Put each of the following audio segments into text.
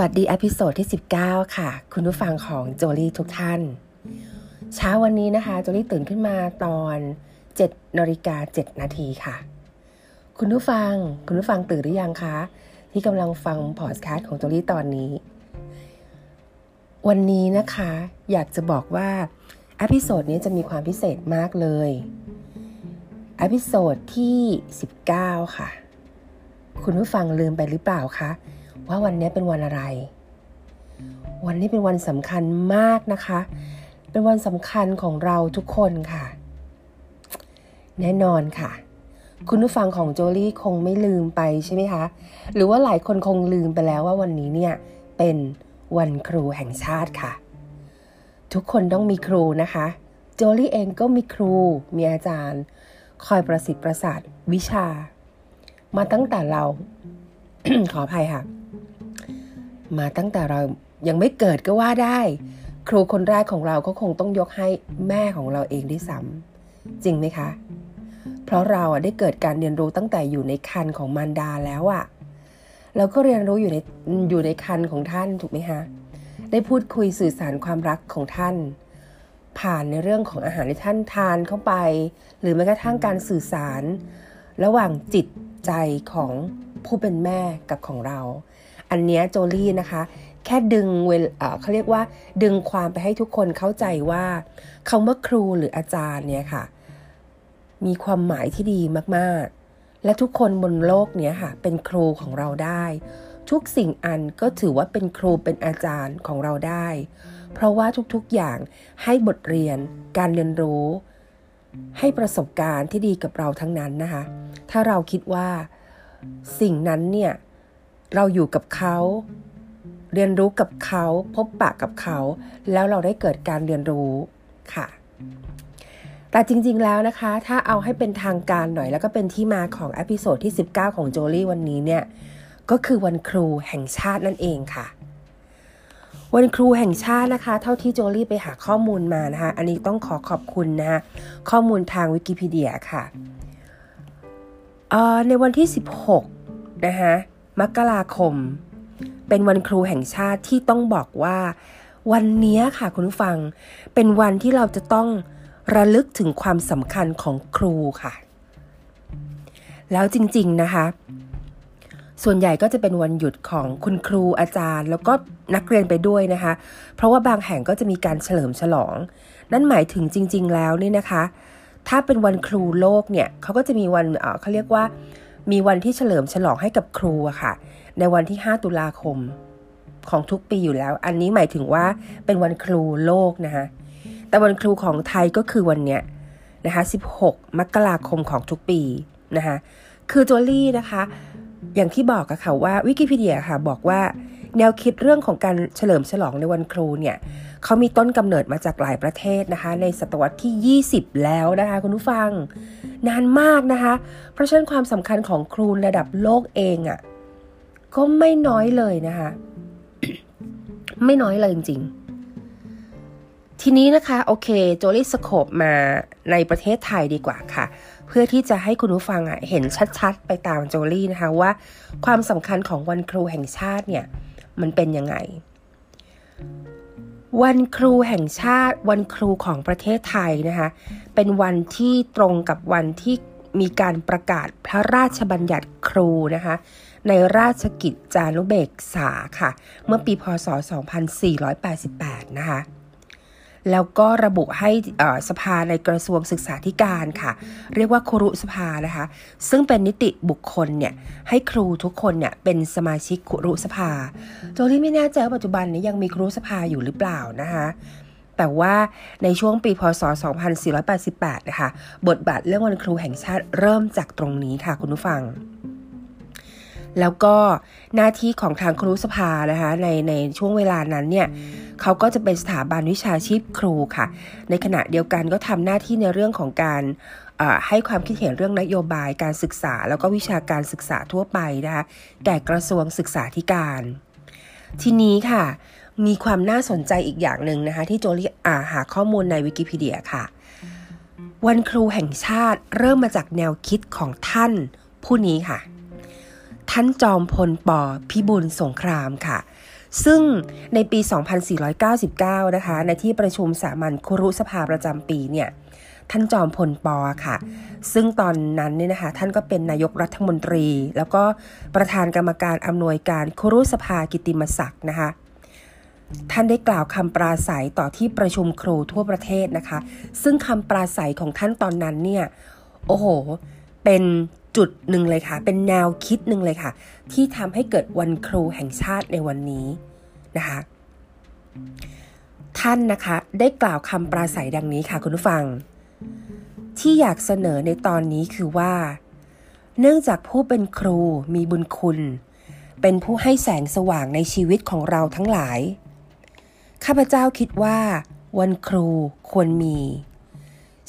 สวัสดี episode ที่ 19 ค่ะ คุณผู้ฟังของโจลี่ทุกท่าน เช้าวันนี้นะคะ โจลี่ตื่นขึ้นมาตอน7นาฬิกา7นาทีค่ะ คุณผู้ฟัง คุณผู้ฟังตื่นหรือยังคะ ที่กำลังฟังพอดแคสต์ของโจลี่ตอนนี้ วันนี้นะคะ อยากจะบอกว่า episode นี้จะมีความพิเศษมากเลย episode ที่ 19 ค่ะ คุณผู้ฟังลืมไปหรือเปล่าคะ ว่าวันนี้เป็นวันอะไร วันนี้เป็นวันสำคัญมากนะคะ เป็นวันสำคัญของเราทุกคนค่ะ แน่นอนค่ะ คุณผู้ฟังของโจลี่คงไม่ลืมไปใช่ไหมคะ หรือว่าหลายคนคงลืมไปแล้วว่าวันนี้เนี่ยเป็นวันครูแห่งชาติค่ะ ทุกคนต้องมีครูนะคะ โจลี่เองก็มีครู มีอาจารย์ คอยประสิทธิ์ประสาทวิชา มาตั้งแต่เรา ขออภัยค่ะ มาตั้งแต่เรายังไม่เกิดก็ว่าได้ ครูคนแรกของเราก็คงต้องยกให้แม่ของเราเองด้วยซ้ำจริงไหมคะ เพราะเราอะได้เกิดการเรียนรู้ตั้งแต่อยู่ในคันของมารดาแล้วอะเราก็เรียนรู้อยู่ในอยู่ในคันของท่านถูกไหมคะได้พูดคุยสื่อสารความรักของท่าน ผ่านในเรื่องของอาหารที่ท่านทานเข้าไป หรือแม้กระทั่งการสื่อสาร ระหว่างจิตใจของผู้เป็นแม่กับของเรา อันนี้โจลี่นะคะ แค่ดึงเวลเขาเรียกว่า ดึงความไปให้ทุกคนเข้าใจว่าคำว่าครูหรืออาจารย์เนี่ยค่ะ มีความหมายที่ดีมากๆ และทุกคนบนโลกเนี้ค่ะ เป็นครูของเราได้ ทุกสิ่งอันก็ถือว่าเป็นครูเป็นอาจารย์ของเราได้ เพราะว่าทุกๆอย่างให้บทเรียนการเรียนรู้ ให้ประสบการณ์ที่ดีกับเราทั้งนั้นนะคะ ถ้าเราคิดว่าสิ่งนั้นเนี่ย เราอยู่กับเขา เรียนรู้กับเขา พบปะกับเขา แล้วเราได้เกิดการเรียนรู้ค่ะ แต่จริงๆแล้วนะคะ ถ้าเอาให้เป็นทางการหน่อยแล้วก็เป็นที่มาของอพิโซดที่ 19 ของโจลี่วันนี้เนี่ย ก็คือวันครูแห่งชาตินั่นเองค่ะวันครูแห่งชาตินะคะ เท่าที่โจลี่ไปหาข้อมูลมานะคะ อันนี้ต้องขอขอบคุณนะคะข้อมูลทางวิกิพีเดียค่ะในวันที่ 16 นะคะ มกราคม เป็นวันครูแห่งชาติที่ต้องบอกว่า วันนี้ค่ะคุณผู้ฟัง เป็นวันที่เราจะต้องระลึกถึงความสำคัญของครูค่ะ แล้วจริง ๆนะคะ ส่วนใหญ่ก็จะเป็นวันหยุดของคุณครูอาจารย์ แล้วก็นักเรียนไปด้วยนะคะ เพราะว่าบางแห่งก็จะมีการเฉลิมฉลอง นั่นหมายถึงจริง ๆ แล้วนี่นะคะ ถ้าเป็นวันครูโลกเนี่ยเขาก็จะมีวันเขาเรียกว่า มีวันที่เฉลิมฉลองให้กับครูอะค่ะ ในวันที่ 5 ตุลาคม ของทุกปีอยู่แล้ว อันนี้หมายถึงว่าเป็นวันครูโลกนะคะแต่วันครูของไทยก็คือวันเนี้ยนะคะ16 มกราคมของทุกปีนะคะคือโจลี่นะคะ อย่างที่บอกอะค่ะว่าวิกิพีเดียค่ะบอกว่า แนวคิดเรื่องของการเฉลิมฉลองในวันครูเนี่ยเขามีต้นกำเนิดมาจากหลายประเทศนะคะ ในศตวรรษที่ 20 แล้วนะคะคุณผู้ฟัง นานมากนะคะ เพราะฉะนั้นความสำคัญของครูระดับโลกเองอะ่ะก็ไม่น้อยเลยนะคะ ไม่น้อยเลยจริง ๆ ทีนี้นะคะ โอเค โจลี่สโคปมาในประเทศไทยดีกว่าค่ะเพื่อที่จะให้คุณผู้ฟังอะเห็นชัดๆ ไปตามโจลี่นะคะว่า ความสำคัญของวันครูแห่งชาติเนี่ย มันเป็นยังไง วันครูแห่งชาติ วันครูของประเทศไทยนะคะเป็นวันที่ตรงกับวันที่มีการประกาศพระราชบัญญัติครูนะคะในราชกิจจานุเบกษาค่ะ เมื่อปีพศ 2488 นะคะ แล้วก็ระบุให้สภาในกระทรวงศึกษาธิการค่ะ เรียกว่าครุสภานะคะ ซึ่งเป็นนิติบุคคลเนี่ยให้ครูทุกคนเนี่ยเป็นสมาชิกครุสภาโจลี่ไม่แน่ใจว่าปัจจุบันนี้ยังมีครุสภาอยู่หรือเปล่านะคะแต่ว่าในช่วงปีพศ 2488 นะคะ บทบาทเรื่องวันครูแห่งชาติเริ่มจากตรงนี้ค่ะคุณผู้ฟัง แล้วก็หน้าที่ของทางครูสภานะคะในในช่วงเวลานั้นเนี่ยเขาก็จะเป็นสถาบันวิชาชีพครูค่ะ ในขณะเดียวกันก็ทำหน้าที่ในเรื่องของการให้ความคิดเห็นเรื่องนโยบายการศึกษา แล้วก็วิชาการศึกษาทั่วไปนะคะแก่กระทรวงศึกษาธิการ ทีนี้ค่ะ มีความน่าสนใจอีกอย่างหนึ่งนะคะ ที่โจลี่อาหาข้อมูลในวิกิพีเดียค่ะ วันครูแห่งชาติเริ่มมาจากแนวคิดของท่านผู้นี้ค่ะ ท่านจอมพลปอพิบูลสงครามค่ะ ซึ่งในปี 2499 นะคะ ในที่ประชุมสามัญครุสภาประจำปีเนี่ยท่านจอมพลปอค่ะ ซึ่งตอนนั้นเนี่ยนะคะ ท่านก็เป็นนายกรัฐมนตรี แล้วก็ประธานกรรมการอำนวยการครุสภากิติมศักดิ์นะคะ ท่านได้กล่าวคำปราศัยต่อที่ประชุมครูทั่วประเทศนะคะ ซึ่งคำปราศัยของท่านตอนนั้นเนี่ย โอ้โห เป็น จุดหนึ่งเลยค่ะ เป็นแนวคิดหนึ่งเลยค่ะ ที่ทำให้เกิดวันครูแห่งชาติในวันนี้นะคะ ท่านนะคะได้กล่าวคำปราศัยดังนี้ค่ะคุณผู้ฟัง ที่อยากเสนอในตอนนี้คือว่า เนื่องจากผู้เป็นครูมีบุญคุณ เป็นผู้ให้แสงสว่างในชีวิตของเราทั้งหลาย ข้าพเจ้าคิดว่า วันครูควรมี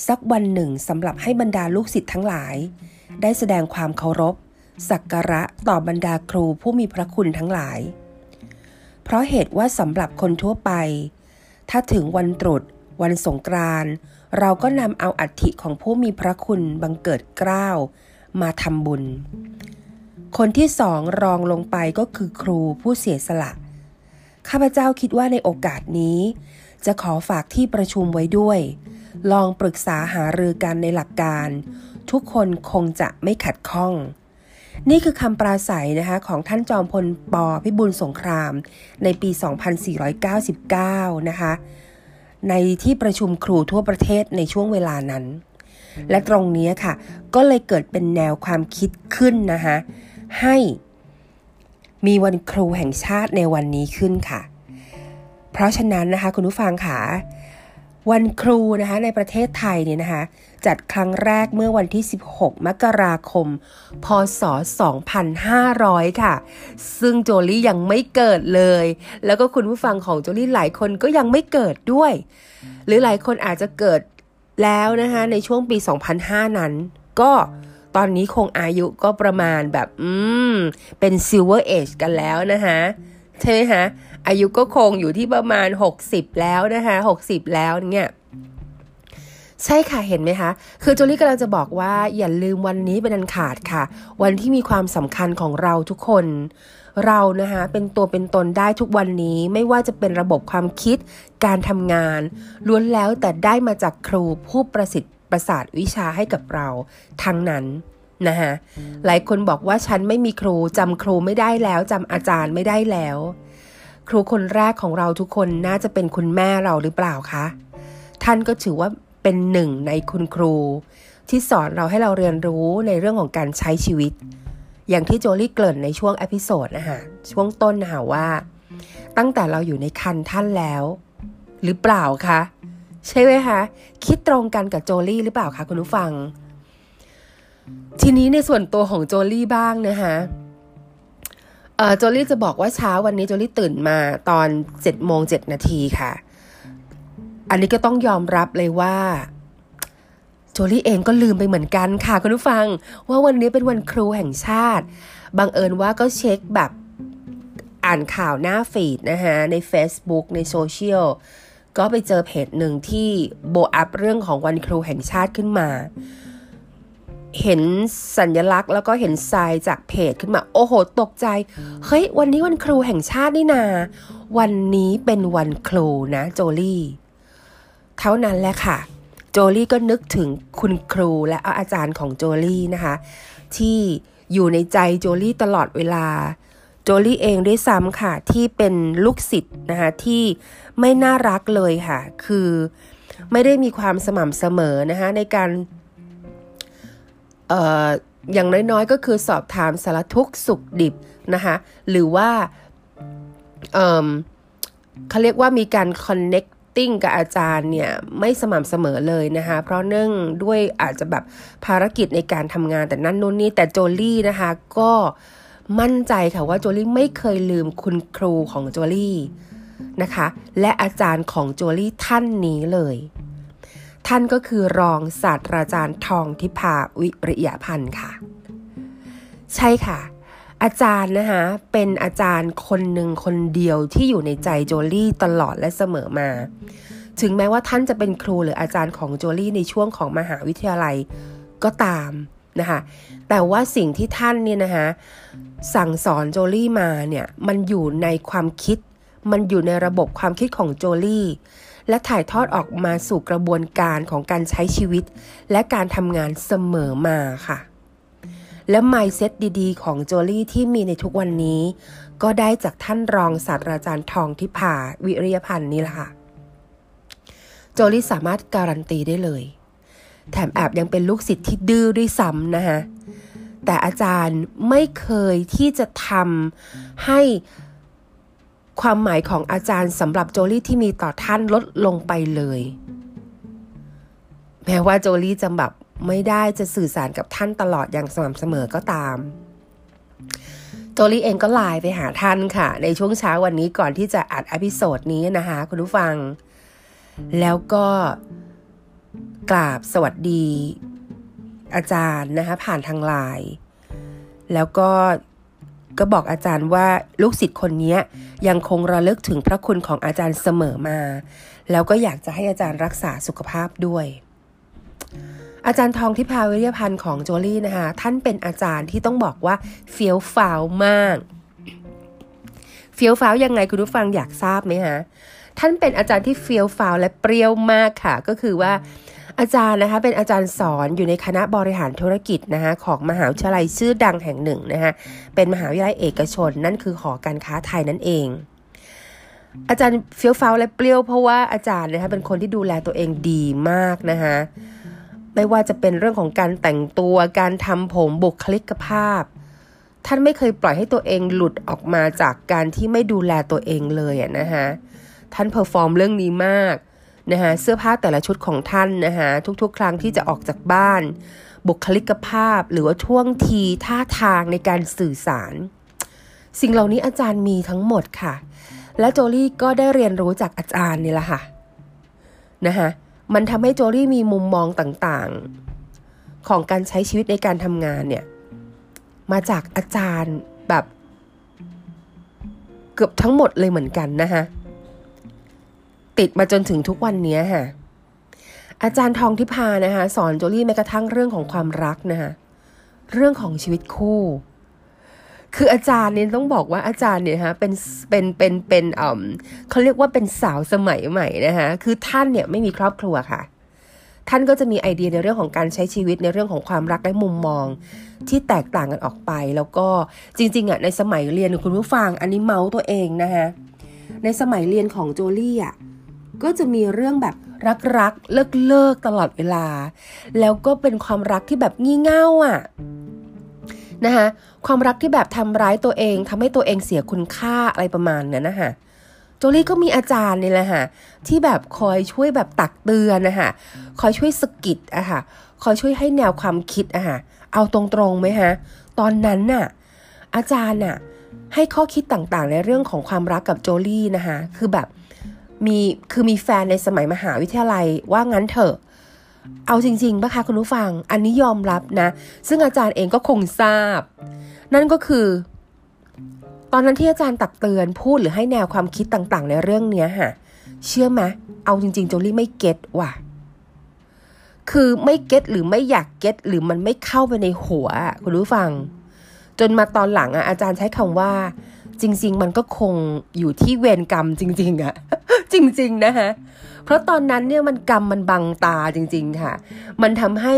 สักวันหนึ่งสำหรับให้บรรดาลูกศิษย์ทั้งหลาย ได้แสดงความเคารพ สักการะต่อบรรดาครูผู้มีพระคุณทั้งหลาย เพราะเหตุว่าสำหรับคนทั่วไป ถ้าถึงวันตรุษ วันสงกรานต์เราก็นำเอาอัฐิของผู้มีพระคุณบังเกิดเกล้ามาทำบุญ คนที่สองรองลงไปก็คือครูผู้เสียสละ ข้าพเจ้าคิดว่าในโอกาสนี้ จะขอฝากที่ประชุมไว้ด้วย ลองปรึกษาหารือกันในหลักการ ทุกคนคงจะไม่ขัดข้อง นี่คือคำปราศัยนะคะของท่านจอมพลปพิบูลสงคราม ในปี 2499 นะคะ ในที่ประชุมครูทั่วประเทศในช่วงเวลานั้น และตรงนี้ค่ะ ก็เลยเกิดเป็นแนวความคิดขึ้นนะคะให้มีวันครูแห่งชาติในวันนี้ขึ้นค่ะ เพราะฉะนั้นนะคะคุณผู้ฟังค่ะ วันครูนะคะในประเทศไทยเนี่ยนะคะจัดครั้งแรกเมื่อวันที่ 16 มกราคม พศ 2500 ค่ะ ซึ่งโจลี่ยังไม่เกิดเลย แล้วก็คุณผู้ฟังของโจลี่หลายคนก็ยังไม่เกิดด้วย หรือหลายคนอาจจะเกิดแล้วนะคะในช่วงปี 2005 นั้น ก็ตอนนี้คงอายุก็ประมาณแบบ อืม เป็น Silver Age กันแล้วนะคะ ใช่ไหมคะอายุก็คงอยู่ที่ประมาณ 60 แล้วนะคะ60 แล้วเนี่ยใช่ค่ะเห็นไหมคะ คือโจลี่กำลังจะบอกว่าอย่าลืมวันนี้เป็นอันขาดค่ะ วันที่มีความสำคัญของเราทุกคน เรานะคะเป็นตัวเป็นตนได้ทุกวันนี้ไม่ว่าจะเป็นระบบความคิด การทำงาน ล้วนแล้วแต่ได้มาจากครูผู้ประสิทธิ์ประสาทวิชาให้กับเรา ทั้งนั้น นะคะหลายคนบอกว่าฉันไม่มีครูจำครูไม่ได้แล้วจำอาจารย์ไม่ได้แล้ว ครูคนแรกของเราทุกคนน่าจะเป็นคุณแม่เราหรือเปล่าคะท่านก็ถือว่าเป็นหนึ่งในคุณครู ที่สอนเราให้เราเรียนรู้ในเรื่องของการใช้ชีวิต อย่างที่โจลี่เกริ่นในช่วง episode นะคะช่วงต้นนะคะว่า ตั้งแต่เราอยู่ในคันท่านแล้ว หรือเปล่าคะใช่ไหมคะคิดตรงกันกับโจลี่หรือเปล่าคะคุณผู้ฟัง ทีนี้ในส่วนตัวของโจลี่บ้างนะคะเออโจลี่จะบอกว่าเช้าวันนี้โจลี่ตื่นมาตอนเจ็ดโมงเจ็ดนาทีค่ะ อันนี้ก็ต้องยอมรับเลยว่าโจลี่เองก็ลืมไปเหมือนกันค่ะคุณผู้ฟัง ว่าวันนี้เป็นวันครูแห่งชาติ บังเอิญว่าก็เช็คแบบอ่านข่าวหน้าฟีดนะคะใน Facebook ในโซเชียลก็ไปเจอเพจหนึ่งที่โบอัพเรื่องของวันครูแห่งชาติขึ้นมา เห็นสัญลักษณ์แล้วก็เห็นทรายจากเพจขึ้นมา โอ้โห ตกใจ เฮ้ย วันนี้วันครูแห่งชาตินี่นา วันนี้เป็นวันครูนะโจลี่เท่านั้นแหละค่ะ โจลี่ก็นึกถึงคุณครูและอาจารย์ของโจลี่นะคะ ที่อยู่ในใจโจลี่ตลอดเวลา โจลี่เองด้วยซ้ำค่ะ ที่เป็นลูกศิษย์นะคะที่ไม่น่ารักเลยค่ะ คือไม่ได้มีความสม่ำเสมอนะคะในการ อย่างน้อยๆก็คือสอบถามสารทุกสุขดิบนะคะหรือว่าเอ่อเขาเรียกว่ามีการ connect ติ้งกับอาจารย์เนี่ยไม่สม่ำเสมอเลยนะคะเพราะเนื่องด้วยอาจจะแบบภารกิจในการทำงานแต่นั่นนู่นนี่แต่โจลี่นะคะก็มั่นใจค่ะว่าโจลี่ไม่เคยลืมคุณครูของโจลี่นะคะและอาจารย์ของโจลี่ท่านนี้เลย ท่านก็คือรองศาสตราจารย์ทองทิพาวิริยพันธ์ค่ะ ใช่ค่ะ อาจารย์นะคะเป็นอาจารย์คนหนึ่งคนเดียวที่อยู่ในใจโจลี่ตลอดและเสมอมา ถึงแม้ว่าท่านจะเป็นครูหรืออาจารย์ของโจลี่ในช่วงของมหาวิทยาลัยก็ตามนะคะแต่ว่าสิ่งที่ท่านเนี่ยนะคะสั่งสอนโจลี่มาเนี่ยมันอยู่ในความคิด มันอยู่ในระบบความคิดของโจลี่ และถ่ายทอดออกมาสู่กระบวนการของการใช้ชีวิต และการทำงานเสมอมาค่ะ และ mindset ดีๆ ของโจลี่ที่มีในทุกวันนี้ ก็ได้จากท่านรองศาสตราจารย์ทองทิพาวิริยพันธ์นี่แหละค่ะ โจลี่สามารถการันตีได้เลย แถมแอบยังเป็นลูกศิษย์ที่ดื้อด้วยซ้ำนะคะแต่อาจารย์ไม่เคยที่จะทำให้ ความหมายของอาจารย์สำหรับโจลี่ที่มีต่อท่านลดลงไปเลย แม้ว่าโจลี่จะแบบไม่ได้จะสื่อสารกับท่านตลอดอย่างสม่ำเสมอก็ตามโจลี่เองก็ไลน์ไปหาท่านค่ะ ในช่วงเช้าวันนี้ก่อนที่จะอัด episode นี้นะคะ คุณผู้ฟัง แล้วก็กราบสวัสดีอาจารย์นะคะผ่านทางไลน์แล้วก็ ก็บอกอาจารย์ว่าลูกศิษย์คนนี้ยังคงระลึกถึงพระคุณของอาจารย์เสมอมา แล้วก็อยากจะให้อาจารย์รักษาสุขภาพด้วย อาจารย์ทองทิพาวิริยพันธ์ของโจลี่นะคะ ท่านเป็นอาจารย์ที่ต้องบอกว่าเฟี้ยวฟ้าวมากเฟี้ยวฟ้าวยังไงคุณผู้ฟังอยากทราบไหมฮะท่านเป็นอาจารย์ที่เฟี้ยวฟ้าวและเปรี้ยวมากค่ะ ก็คือว่า อาจารย์นะคะเป็นอาจารย์สอนอยู่ในคณะบริหารธุรกิจนะคะของมหาวิทยาลัยชื่อดังแห่งหนึ่งนะคะเป็นมหาวิทยาลัยเอกชน นั่นคือหอการค้าไทยนั่นเอง อาจารย์เฟี้ยวฟ้าและเปรี้ยวเพราะว่าอาจารย์นะคะเป็นคนที่ดูแลตัวเองดีมากนะคะไม่ว่าจะเป็นเรื่องของการแต่งตัวการทำผมบุคลิกภาพ ท่านไม่เคยปล่อยให้ตัวเองหลุดออกมาจากการที่ไม่ดูแลตัวเองเลยนะคะท่าน perform เรื่องนี้มาก นะคะเสื้อผ้าแต่ละชุดของท่านนะคะทุกๆ ครั้งที่จะออกจากบ้าน บุคลิกภาพหรือว่าท่วงทีท่าทางในการสื่อสาร สิ่งเหล่านี้อาจารย์มีทั้งหมดค่ะ และโจลี่ก็ได้เรียนรู้จากอาจารย์นี่แหละค่ะนะคะมันทำให้โจลี่มีมุมมองต่างๆ ของการใช้ชีวิตในการทำงานเนี่ยมาจากอาจารย์แบบ เกือบทั้งหมดเลยเหมือนกันนะคะ ติดมาจนถึงทุกวันนี้ค่ะ อาจารย์ทองทิพานะคะ สอนโจลี่แม้กระทั่งเรื่องของความรักนะคะเรื่องของชีวิตคู่ คืออาจารย์เนี่ยต้องบอกว่าอาจารย์เนี่ยฮะเป็นเป็นเป็นเป็นเอ่อเขาเรียกว่าเป็นสาวสมัยใหม่นะคะคือท่านเนี่ยไม่มีครอบครัวค่ะ ท่านก็จะมีไอเดียในเรื่องของการใช้ชีวิตในเรื่องของความรักและมุมมอง ที่แตกต่างกันออกไป แล้วก็จริงๆอะในสมัยเรียนคุณผู้ฟังอันนี้เมาส์ตัวเองนะคะในสมัยเรียนของโจลี่อะ ก็จะมีเรื่องแบบรักๆ เลิกเลิกตลอดเวลา แล้วก็เป็นความรักที่แบบงี่เง่าอะนะคะความรักที่แบบทำร้ายตัวเองทำให้ตัวเองเสียคุณค่าอะไรประมาณนั้นนะคะโจลี่ก็มีอาจารย์นี่แหละค่ะที่แบบคอยช่วยแบบตักเตือนนะคะคอยช่วยสกิดอะค่ะคอยช่วยให้แนวความคิดอะค่ะเอาตรงๆไหมฮะตอนนั้นน่ะอาจารย์น่ะให้ข้อคิดต่างๆ ในเรื่องของความรักกับโจลี่นะคะคือแบบ มีคือมีแฟนในสมัยมหาวิทยาลัยว่างั้นเถอะ เอาจริงๆปะคะคุณผู้ฟัง อันนี้ยอมรับนะ ซึ่งอาจารย์เองก็คงทราบ นั่นก็คือ ตอนนั้นที่อาจารย์ตักเตือนพูดหรือให้แนวความคิดต่างๆ ในเรื่องเนี้ยฮะเชื่อไหมเอาจริงๆโจลี่ไม่เก็ตว่ะคือไม่เก็ตหรือไม่อยากเก็ตหรือมันไม่เข้าไปในหัวคุณผู้ฟัง จนมาตอนหลังอะอาจารย์ใช้คำว่า จริง ๆ มันก็คงอยู่ที่เวรกรรมจริง ๆอะจริง ๆ นะคะเพราะตอนนั้นเนี่ยมันกรรมมันบังตาจริง ๆ ค่ะ มันทำให้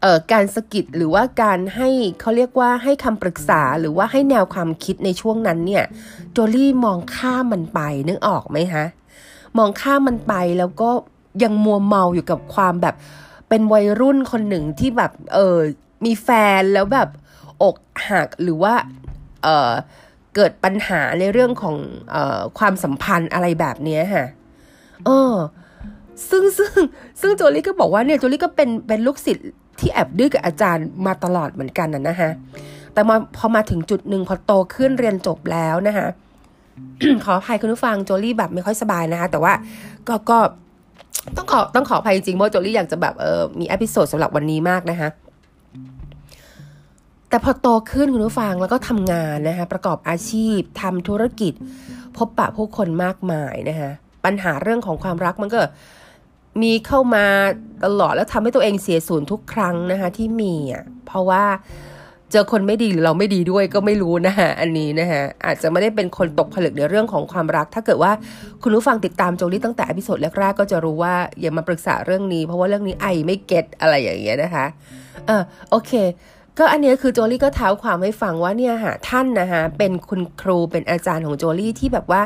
เอ่อการสกิดหรือว่าการให้เขาเรียกว่าให้คำปรึกษาหรือว่าให้แนวความคิดในช่วงนั้นเนี่ยโจลี่มองข้ามมันไปนึกออกไหมคะมองข้ามมันไปแล้วก็ยังมัวเมาอยู่กับความแบบ เป็นวัยรุ่นคนหนึ่งที่แบบเออมีแฟนแล้วแบบอกหักหรือว่า เออเกิดปัญหาในเรื่องของออความสัมพันธ์อะไรแบบนี้ค่ะเออซึ่งซึ่งซึ่งโจลี่ก็บอกว่าเนี่ยโจลี่ก็เป็นเป็นลูกศิษย์ที่แอบดื้อกับอาจารย์มาตลอดเหมือนกันนะนะฮะแต่มาพอมาถึงจุดหนึ่งพอโตขึ้นเรียนจบแล้วนะคะขออภัยคุณผู้ฟังโจลี่แบบไม่ค่อยสบายนะคะ แต่ว่าก็ก็ต้องขอต้องขออภัยจริงเพราะโจลี่อยากจะแบบเออมี episode สำหรับวันนี้มากนะคะ แต่พอโตขึ้นคุณผู้ฟังแล้วก็ทำงานนะคะประกอบอาชีพทำธุรกิจ พบปะผู้คนมากมายนะคะปัญหาเรื่องของความรักมันก็มีเข้ามาตลอดแล้วทำให้ตัวเองเสียศูนย์ทุกครั้งนะคะที่มีอะเพราะว่าเจอคนไม่ดีหรือเราไม่ดีด้วยก็ไม่รู้นะฮะอันนี้นะฮะอาจจะไม่ได้เป็นคนตกผลึกในเรื่องของความรัก ถ้าเกิดว่าคุณผู้ฟังติดตามโจลี่ตั้งแต่ episode แรกๆก็จะรู้ว่าอย่ามาปรึกษาเรื่องนี้ เพราะว่าเรื่องนี้ I ไม่ get อะไรอย่างเงี้ยนะคะเออโอเค ก็อันนี้คือโจลี่ก็เท้าความให้ฟังว่าเนี่ยฮะท่านนะคะเป็นคุณครูเป็นอาจารย์ของโจลี่ที่แบบว่า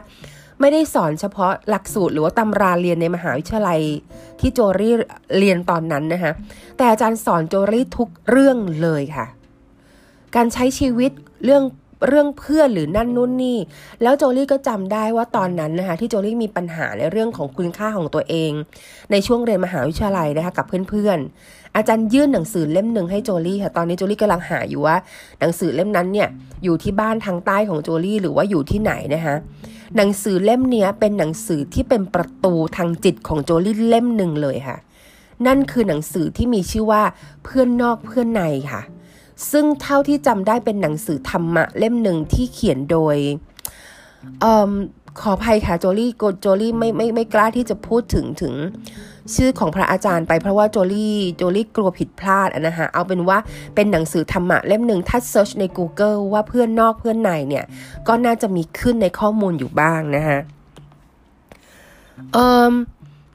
ไม่ได้สอนเฉพาะหลักสูตรหรือว่าตำราเรียนในมหาวิทยาลัยที่โจลี่เรียนตอนนั้นนะคะแต่อาจารย์สอนโจลี่ทุกเรื่องเลยค่ะ การใช้ชีวิตเรื่อง เรื่องเพื่อนหรือนั่นนู่นนี่ แล้วโจลี่ก็จำได้ว่าตอนนั้นนะคะที่โจลี่มีปัญหาในเรื่องของคุณค่าของตัวเอง ในช่วงเรียนมหาวิทยาลัยนะคะกับเพื่อนๆ อาจารย์ยื่นหนังสือเล่มหนึ่งให้โจลี่ค่ะตอนนี้โจลี่กำลังหาอยู่ว่า หนังสือเล่มนั้นเนี่ยอยู่ที่บ้านทางใต้ของโจลี่หรือว่าอยู่ที่ไหนนะคะหนังสือเล่มนี้เป็นหนังสือที่เป็นประตูทางจิตของโจลี่เล่มหนึ่งเลยค่ะ นั่นคือหนังสือที่มีชื่อว่าเพื่อนนอกเพื่อนในค่ะ ซึ่งเท่าที่จำได้เป็นหนังสือธรรมะเล่มหนึ่งที่เขียนโดยอขออภัยค่ะโจลี่โจลี่ไม่ไม่ไม่กล้าที่จะพูดถึงถึงชื่อของพระอาจารย์ไปเพราะว่าโจลี่โจลี่กลัวผิดพลาดนะฮะเอาเป็นว่าเป็นหนังสือธรรมะเล่มหนึ่งถ้า search ใน Google ว่าเพื่อนนอกเพื่อนในเนี่ยก็น่าจะมีขึ้นในข้อมูลอยู่บ้างนะฮะเอ่อ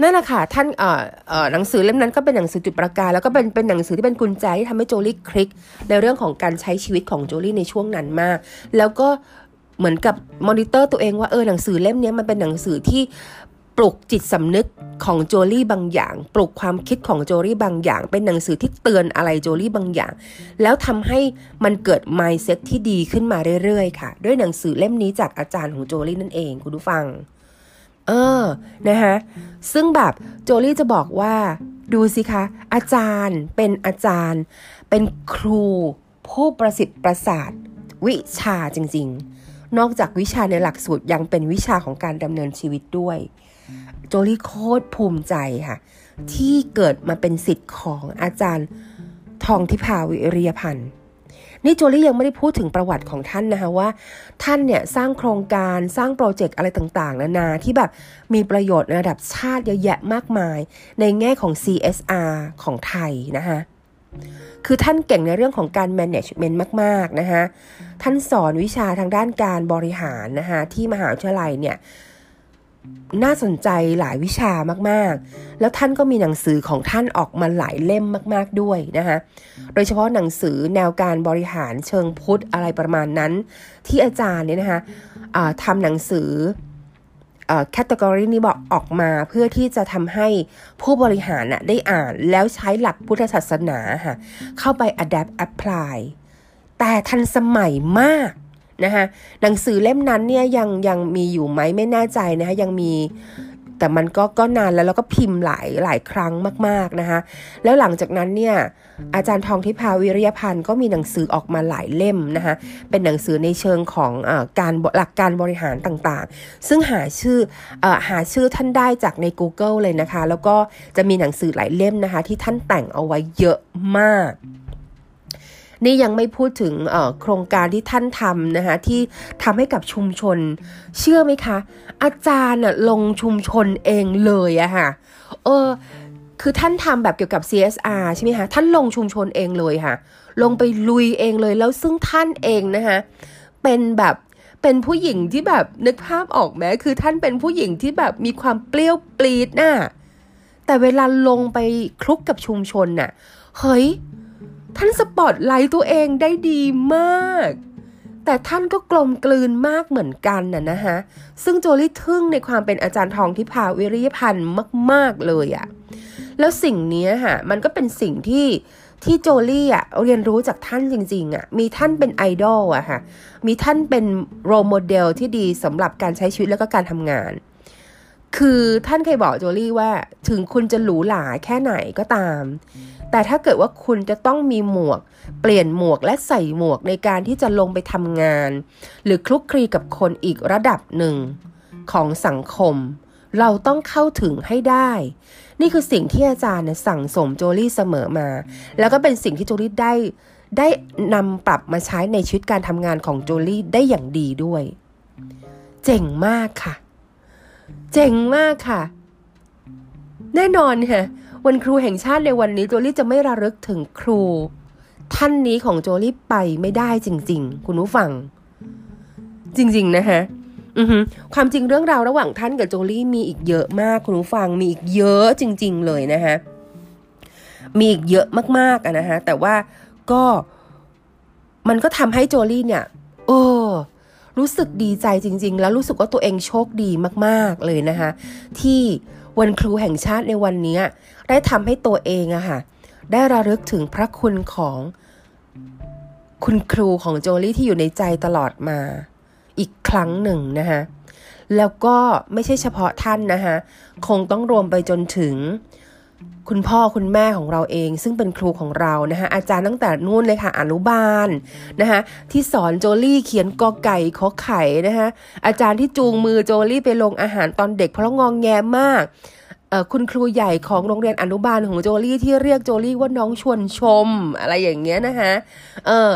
นั่นแหละค่ะท่านเอ่อเอ่อหนังสือเล่มนั้นก็เป็นหนังสือจุดประกายแล้วก็เป็นเป็นหนังสือที่เป็นกุญแจที่ทำให้โจลี่คลิก ในเรื่องของการใช้ชีวิตของโจลี่ในช่วงนั้นมาก แล้วก็เหมือนกับมอนิเตอร์ตัวเองว่าเออหนังสือเล่มนี้มันเป็นหนังสือที่ปลุกจิตสำนึกของโจลี่บางอย่าง ปลุกความคิดของโจลี่บางอย่าง เป็นหนังสือที่เตือนอะไรโจลี่บางอย่าง แล้วทำให้มันเกิด mindset ที่ดีขึ้นมาเรื่อยๆ ค่ะ ด้วยหนังสือเล่มนี้จากอาจารย์ของโจลี่นั่นเองคุณผู้ฟัง เออนะคะซึ่งแบบโจลี่จะบอกว่าดูสิคะ อาจารย์เป็นอาจารย์ เป็นครูผู้ประสิทธิ์ประสาทวิชาจริง ๆ นอกจากวิชาในหลักสูตรยังเป็นวิชาของการดำเนินชีวิตด้วย โจลี่โคตรภูมิใจค่ะ ที่เกิดมาเป็นสิทธิ์ของอาจารย์ทองทิพาวิริยพันธ์ นี่โจลี่ยังไม่ได้พูดถึงประวัติของท่านนะคะว่า ท่านเนี่ยสร้างโครงการสร้างโปรเจกต์อะไรต่างๆ นานาที่แบบมีประโยชน์ในระดับชาติเยอะแยะมากมาย ในแง่ของ CSR ของไทยนะคะคือท่านเก่งในเรื่องของการ management มาก ๆ นะคะ ท่านสอนวิชาทางด้านการบริหารนะคะที่มหาวิทยาลัยเนี่ย น่าสนใจหลายวิชามากๆ แล้วท่านก็มีหนังสือของท่านออกมาหลายเล่มมาก ๆด้วยนะคะโดยเฉพาะหนังสือแนวการบริหารเชิงพุทธอะไรประมาณนั้น ที่อาจารย์เนี่ยนะคะทำหนังสือแคตตากรีนี้บอกออกมาเพื่อที่จะทำให้ผู้บริหารน่ะได้อ่านแล้วใช้หลักพุทธศาสนาค่ะเข้าไป adapt apply แต่ทันสมัยมาก นะคะหนังสือเล่มนั้นเนี่ยยังยังมีอยู่ไหมไม่แน่ใจนะคะยังมีแต่มันก็ก็นานแล้วแล้วก็พิมพ์หลายหลายครั้งมากๆนะคะแล้วหลังจากนั้นเนี่ยอาจารย์ทองทิพาวิริยพันธ์ก็มีหนังสือออกมาหลายเล่มนะคะเป็นหนังสือในเชิงของอการหลักการบริหารต่างๆ ซึ่งหาชื่ออหาชื่อท่านได้จากใน Google เลยนะคะ แล้วก็จะมีหนังสือหลายเล่มนะคะที่ท่านแต่งเอาไว้เยอะมาก นี่ยังไม่พูดถึงโครงการที่ท่านทำนะคะที่ทำให้กับชุมชน เชื่อไหมคะ อาจารย์ลงชุมชนเองเลยอะค่ะเออคือท่านทำแบบเกี่ยวกับ CSR ใช่ไหมคะท่านลงชุมชนเองเลยค่ะ ลงไปลุยเองเลยแล้วซึ่งท่านเองนะคะเป็นแบบเป็นผู้หญิงที่แบบนึกภาพออกไหมคือท่านเป็นผู้หญิงที่แบบมีความเปรี้ยวปรีดน่ะแต่เวลาลงไปคลุกกับชุมชนน่ะเฮ้ย ท่านสปอตไลท์ตัวเองได้ดีมาก แต่ท่านก็กลมกลืนมากเหมือนกันน่ะนะฮะซึ่งโจลี่ทึ่งในความเป็นอาจารย์ทองที่พาวิริยพันธ์มาก ๆ เลยอะแล้วสิ่งนี้ค่ะมันก็เป็นสิ่งที่ที่โจลี่อะเรียนรู้จากท่านจริงๆอะมีท่านเป็นไอดอลอะค่ะมีท่านเป็นโรโมเดลที่ดีสำหรับการใช้ชีวิตแล้วก็การทำงาน คือท่านเคยบอกโจลี่ว่าถึงคุณจะหรูหราแค่ไหนก็ตาม แต่ถ้าเกิดว่าคุณจะต้องมีหมวก เปลี่ยนหมวกและใส่หมวกในการที่จะลงไปทำงาน หรือคลุกคลีกับคนอีกระดับหนึ่งของสังคม เราต้องเข้าถึงให้ได้ นี่คือสิ่งที่อาจารย์สั่งสมโจลี่เสมอมา แล้วก็เป็นสิ่งที่โจลี่ได้ได้นำปรับมาใช้ในชีวิตการทำงานของโจลี่ได้อย่างดีด้วย เจ๋งมากค่ะ เจ๋งมากค่ะ แน่นอนค่ะ วันครูแห่งชาติในวันนี้โจลี่จะไม่ระลึกถึงครู ท่านนี้ของโจลี่ไปไม่ได้จริง ๆ คุณผู้ฟัง จริง ๆ นะคะอือฮึความจริงเรื่องราวระหว่างท่านกับโจลี่มีอีกเยอะมากคุณผู้ฟังมีอีกเยอะจริง ๆ เลยนะคะมีอีกเยอะมากๆอะนะคะแต่ว่าก็มันก็ทำให้โจลี่เนี่ย โอ้ รู้สึกดีใจจริง ๆ แล้วรู้สึกว่าตัวเองโชคดีมากๆเลยนะคะ ที่วันครูแห่งชาติในวันนี้ได้ทำให้ตัวเองอะค่ะได้ระลึกถึงพระคุณของคุณครูของโจลี่ที่อยู่ในใจตลอดมาอีกครั้งหนึ่งนะคะแล้วก็ไม่ใช่เฉพาะท่านนะคะคงต้องรวมไปจนถึง คุณพ่อคุณแม่ของเราเอง ซึ่งเป็นครูของเรานะคะอาจารย์ตั้งแต่นู่นเลยค่ะอนุบาลนะคะที่สอนโจลี่เขียนกอไก่ขอไข่นะคะอาจารย์ที่จูงมือโจลี่ไปลงอาหารตอนเด็กเพราะงองแงมาก คุณครูใหญ่ของโรงเรียนอนุบาลของโจลี่ที่เรียกโจลี่ว่าน้องชวนชม อะไรอย่างเงี้ยนะคะเออ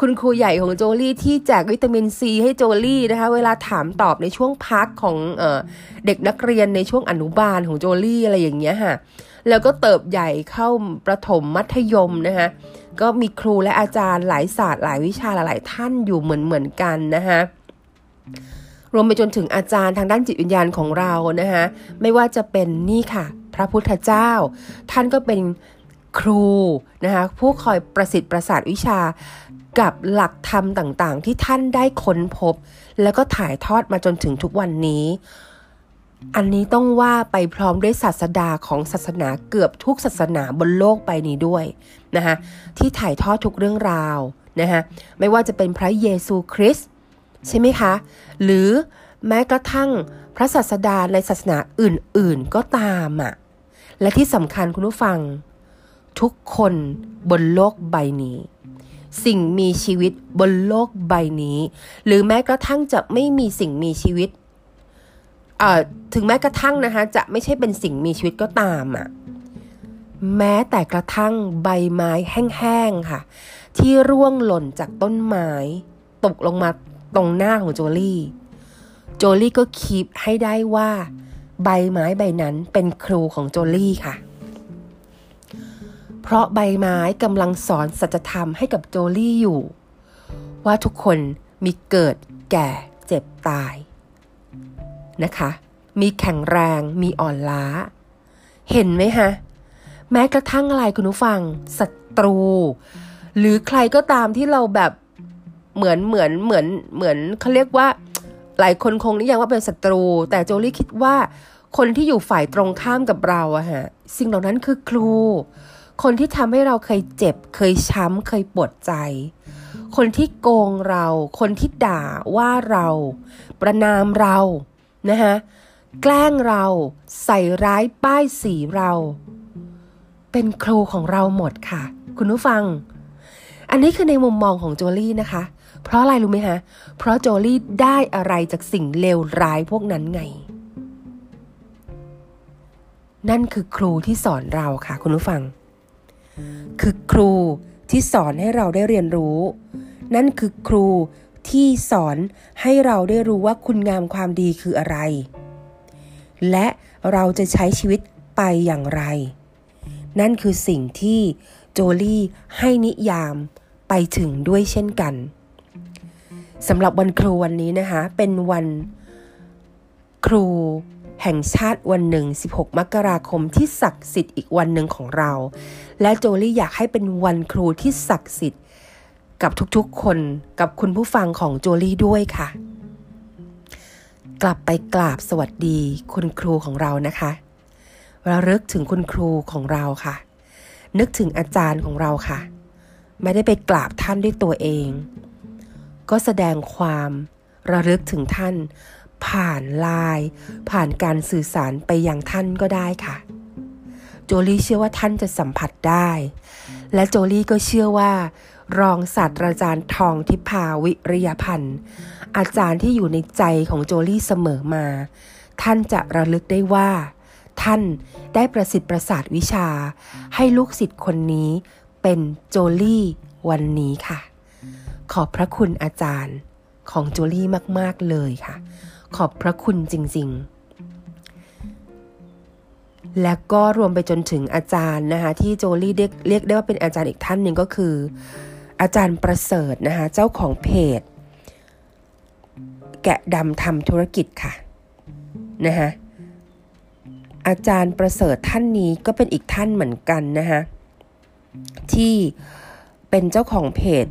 คุณครูใหญ่ของโจลี่ที่แจกวิตามินซีให้โจลี่นะคะเวลาถามตอบในช่วงพักของเออเด็กนักเรียนในช่วงอนุบาลของโจลี่อะไรอย่างเงี้ยค่ะแล้วก็เติบใหญ่เข้าประถมมัธยมนะคะก็มีครูและอาจารย์หลายศาสตร์หลายวิชาหลายท่านอยู่เหมือนเหมือนกันนะคะ รวมไปจนถึงอาจารย์ทางด้านจิตวิญญาณของเรานะคะไม่ว่าจะเป็นนี่ค่ะ พระพุทธเจ้า ท่านก็เป็นครูนะคะผู้คอยประสิทธิ์ประสาทวิชากับหลักธรรมต่างๆ ที่ท่านได้ค้นพบ แล้วก็ถ่ายทอดมาจนถึงทุกวันนี้ อันนี้ต้องว่าไปพร้อมด้วยศาสดาของศาสนาเกือบทุกศาสนาบนโลกใบนี้ด้วยนะคะที่ถ่ายทอดทุกเรื่องราวนะคะไม่ว่าจะเป็นพระเยซูคริสต์ ใช่ไหมคะ หรือแม้กระทั่งพระศาสดาในศาสนาอื่นๆก็ตามอะ่ะ และที่สำคัญคุณผู้ฟัง ทุกคนบนโลกใบนี้ สิ่งมีชีวิตบนโลกใบนี้ หรือแม้กระทั่งจะไม่มีสิ่งมีชีวิตเอ่อถึงแม้กระทั่งนะคะจะไม่ใช่เป็นสิ่งมีชีวิตก็ตามอะ่ะแม้แต่กระทั่งใบไม้แห้งๆค่ะ ที่ร่วงหล่นจากต้นไม้ ตกลงมา ตรงหน้าของโจลี่ โจลี่ก็คีบให้ได้ว่า ใบไม้ใบนั้นเป็นครูของโจลี่ค่ะ เพราะใบไม้กำลังสอนสัจธรรมให้กับโจลี่อยู่ ว่าทุกคนมีเกิดแก่เจ็บตาย นะคะ มีแข็งแรงมีอ่อนล้า เห็นไหมฮะ แม้กระทั่งอะไรคุณผู้ฟังศัตรู หรือใครก็ตามที่เราแบบ เหมือนเหมือนเหมือนเหมือนเขาเรียกว่าหลายคนคงนิยามว่าเป็นศัตรู แต่โจลี่คิดว่า คนที่อยู่ฝ่ายตรงข้ามกับเราอะฮะสิ่งเหล่านั้นคือครู คนที่ทำให้เราเคยเจ็บ เคยช้ำเคยปวดใจ คนที่โกงเรา คนที่ด่าว่าเรา ประนามเรานะคะแกล้งเราใส่ร้ายป้ายสีเรา เป็นครูของเราหมดค่ะ คุณผู้ฟัง อันนี้คือในมุมมองของโจลี่นะคะ เพราะอะไรรู้ไหมคะเพราะโจลี่ได้อะไรจากสิ่งเลวร้ายพวกนั้นไง นั่นคือครูที่สอนเราค่ะคุณผู้ฟัง คือครูที่สอนให้เราได้เรียนรู้ นั่นคือครูที่สอนให้เราได้รู้ว่าคุณงามความดีคืออะไร และเราจะใช้ชีวิตไปอย่างไร นั่นคือสิ่งที่โจลี่ให้นิยามไปถึงด้วยเช่นกัน สำหรับวันครูวันนี้นะคะ เป็นวันครูแห่งชาติวันหนึ่ง 16 มกราคมที่ศักดิ์สิทธิ์อีกวันหนึ่งของเรา และโจลี่อยากให้เป็นวันครูที่ศักดิ์สิทธิ์ กับทุกๆคนกับคุณผู้ฟังของโจลี่ด้วยค่ะ กลับไปกราบสวัสดีคุณครูของเรานะคะเราเลิกถึงคุณครูของเราค่ะ นึกถึงอาจารย์ของเราค่ะ ไม่ได้ไปกราบท่านด้วยตัวเอง ก็แสดงความระลึกถึงท่าน ผ่านลน์ผ่านการสื่อสารไปยังท่านก็ได้ค่ะ โจลี่เชื่อว่าท่านจะสัมผัสได้ และโจลี่ก็เชื่อว่า รองศาสตราจารย์ทองทิพาวิริยพันธ์อาจารย์ที่อยู่ในใจของโจลี่เสมอมา ท่านจะระลึกได้ว่า ท่านได้ประสิทธิ์ประสาทวิชา ให้ลูกศิษย์คนนี้เป็นโจลี่วันนี้ค่ะ ขอบพระคุณอาจารย์ของโจลี่มาก ๆ เลยค่ะ ขอบพระคุณจริง ๆ และก็รวมไปจนถึงอาจารย์นะคะที่โจลี่เรียกได้ว่าเป็นอาจารย์อีกท่านหนึ่งก็คือ อาจารย์ประเสริฐนะคะเจ้าของเพจ แกะดำทำธุรกิจค่ะนะคะอาจารย์ประเสริฐท่านนี้ก็เป็นอีกท่านเหมือนกันนะคะที่เป็นเจ้าของเพจ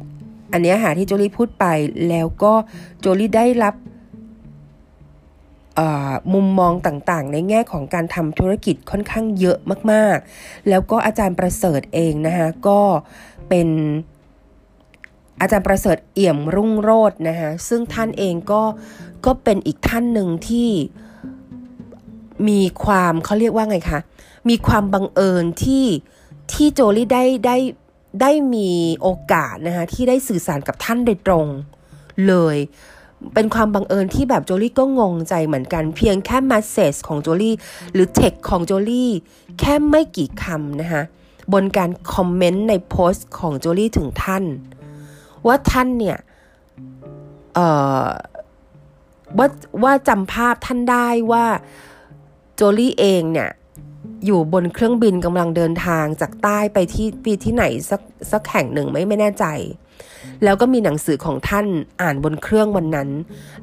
อันนี้ค่ะที่โจลี่พูดไปแล้วก็โจลี่ได้รับมุมมองต่างๆ ในแง่ของการทำธุรกิจค่อนข้างเยอะมากๆ แล้วก็อาจารย์ประเสริฐเองนะคะก็เป็นอาจารย์ประเสริฐเอี่ยมรุ่งโรจน์นะคะซึ่งท่านเองก็ก็เป็นอีกท่านหนึ่งที่มีความเขาเรียกว่าไงคะ มีความบังเอิญที่ที่โจลี่ได้ได้ ได้มีโอกาสนะคะที่ได้สื่อสารกับท่านโดยตรงเลยเป็นความบังเอิญที่แบบโจลี่ก็งงใจเหมือนกันเพียงแค่มสเซจของโจลี่หรือเทคของโจลี่แค่ไม่กี่คำนะคะบนการคอมเมนต์ในโพสต์ของโจลี่ถึงท่าน ว่าท่านเนี่ยเออว่าว่าจำภาพท่านได้ว่าโจลี่เองเนี่ย อยู่บนเครื่องบินกำลังเดินทางจากใต้ไปที่ปีที่ไหนสักสักแห่งหนึ่งไม่ไม่แน่ใจ แล้วก็มีหนังสือของท่านอ่านบนเครื่องวันนั้น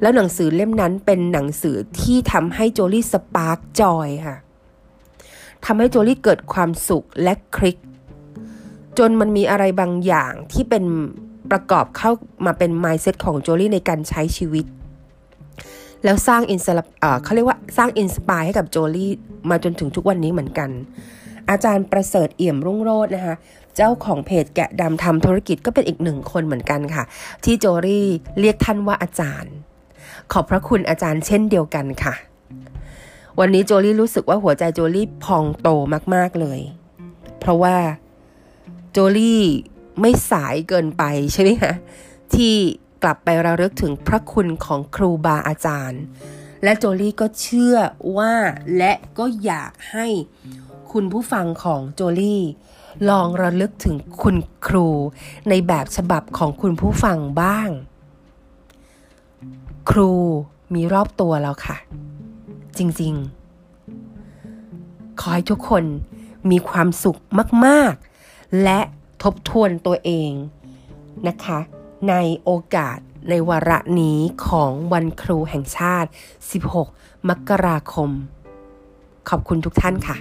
แล้วหนังสือเล่มนั้นเป็นหนังสือที่ทำให้โจลี่สปาร์กจอยค่ะทำให้โจลี่เกิดความสุขและคลิก จนมันมีอะไรบางอย่างที่เป็นประกอบเข้ามาเป็น mindset ของโจลี่ในการใช้ชีวิต แล้วสร้าง ins เขาเรียกว่าสร้าง inspire ให้กับโจลี่มาจนถึงทุกวันนี้เหมือนกัน อาจารย์ประเสริฐเอี่ยมรุ่งโรจน์นะคะ เจ้าของเพจแกะดำทำธุรกิจก็เป็นอีกหนึ่งคนเหมือนกันค่ะ ที่โจลี่เรียกท่านว่าอาจารย์ ขอบพระคุณอาจารย์เช่นเดียวกันค่ะ วันนี้โจลี่รู้สึกว่าหัวใจโจลี่พองโตมากๆเลย เพราะว่าโจลี่ไม่สายเกินไปใช่ไหมคะที่ กลับไประลึกถึงพระคุณของครูบาอาจารย์ และโจลี่ก็เชื่อว่าและก็อยากให้คุณผู้ฟังของโจลี่ลองระลึกถึงคุณครูในแบบฉบับของคุณผู้ฟังบ้าง ครูมีรอบตัวแล้วค่ะ จริงๆ ขอให้ทุกคนมีความสุขมาก ๆ และทบทวนตัวเองนะคะ ในโอกาสในวาระนี้ของวันครูแห่งชาติ 16 มกราคม ขอบคุณทุกท่านค่ะ